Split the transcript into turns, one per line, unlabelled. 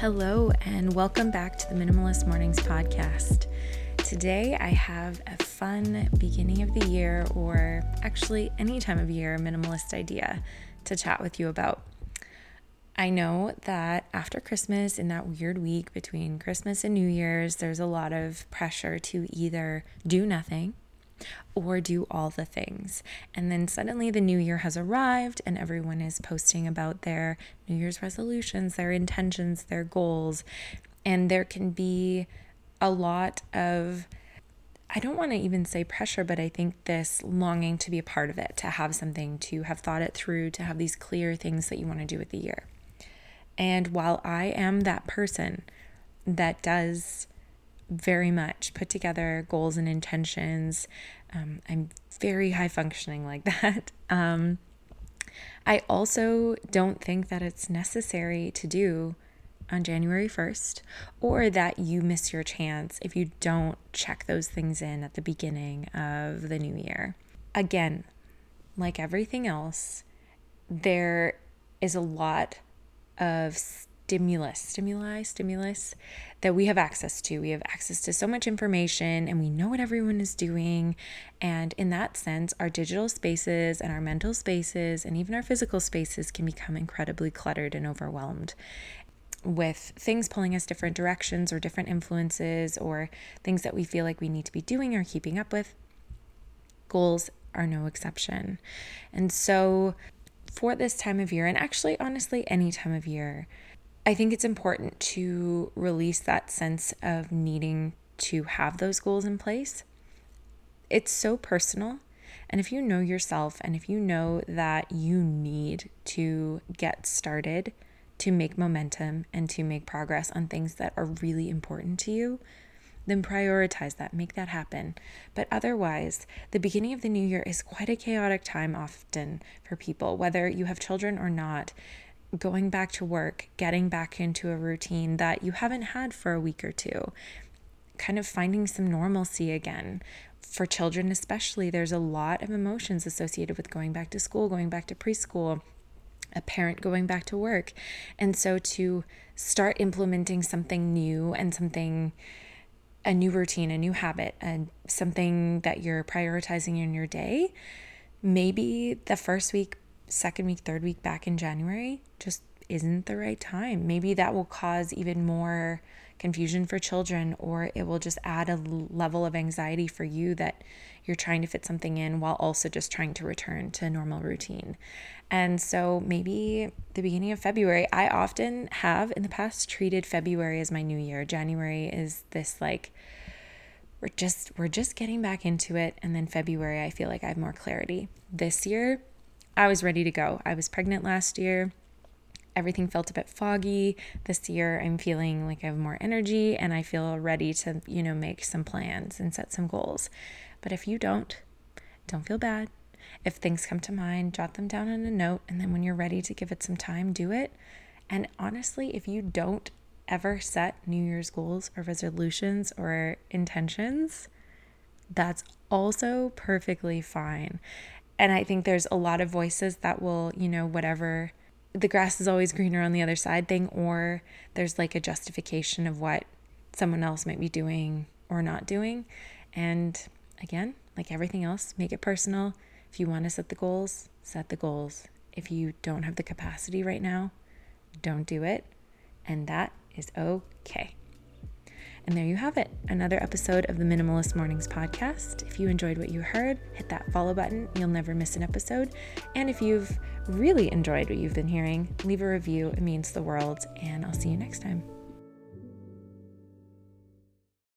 Hello, and welcome back to the Minimalist Mornings podcast. Today, I have a fun beginning of the year, or actually any time of year, minimalist idea to chat with you about. I know that after Christmas, in that weird week between Christmas and New Year's, there's a lot of pressure to either do nothing or do all the things. And then suddenly the new year has arrived and everyone is posting about their New Year's resolutions, their intentions, their goals. And there can be a lot of I don't want to even say pressure, but I think this longing to be a part of it, to have something, to have thought it through, to have these clear things that you want to do with the year. And while I am that person that does very much put together goals and intentions. Um, I'm very high functioning like that. Um, I also don't think that it's necessary to do on January 1st or that you miss your chance if you don't check those things in at the beginning of the new year. Again, like everything else, there is a lot of stimulus, stimuli, stimulus that we have access to. We have access to so much information and we know what everyone is doing. And in that sense, our digital spaces and our mental spaces and even our physical spaces can become incredibly cluttered and overwhelmed with things pulling us different directions or different influences or things that we feel like we need to be doing or keeping up with. Goals are no exception. And so, for this time of year, and actually, honestly, any time of year, I think it's important to release that sense of needing to have those goals in place. It's so personal. And if you know yourself and if you know that you need to get started to make momentum and to make progress on things that are really important to you, then prioritize that, make that happen. But otherwise, the beginning of the new year is quite a chaotic time often for people, whether you have children or not going back to work, getting back into a routine that you haven't had for a week or two, kind of finding some normalcy again. For children, especially, there's a lot of emotions associated with going back to school, going back to preschool, a parent going back to work. And so to start implementing something new and something a new routine, a new habit, and something that you're prioritizing in your day, maybe the first week second week, third week back in January just isn't the right time. Maybe that will cause even more confusion for children, or it will just add a level of anxiety for you that you're trying to fit something in while also just trying to return to normal routine. And so maybe the beginning of February, I often have in the past treated February as my new year. January is this like, we're just we're just getting back into it and then February I feel like I have more clarity. This year I was ready to go. I was pregnant last year. Everything felt a bit foggy. This year, I'm feeling like I have more energy and I feel ready to, you know, make some plans and set some goals. But if you don't, don't feel bad. If things come to mind, jot them down in a note. And then when you're ready to give it some time, do it. And honestly, if you don't ever set New Year's goals or resolutions or intentions, that's also perfectly fine. And I think there's a lot of voices that will, you know, whatever the grass is always greener on the other side thing, or there's like a justification of what someone else might be doing or not doing. And again, like everything else, make it personal. If you want to set the goals, set the goals. If you don't have the capacity right now, don't do it. And that is okay. And there you have it, another episode of the Minimalist Mornings podcast. If you enjoyed what you heard, hit that follow button. You'll never miss an episode. And if you've really enjoyed what you've been hearing, leave a review. It means the world. And I'll see you next time.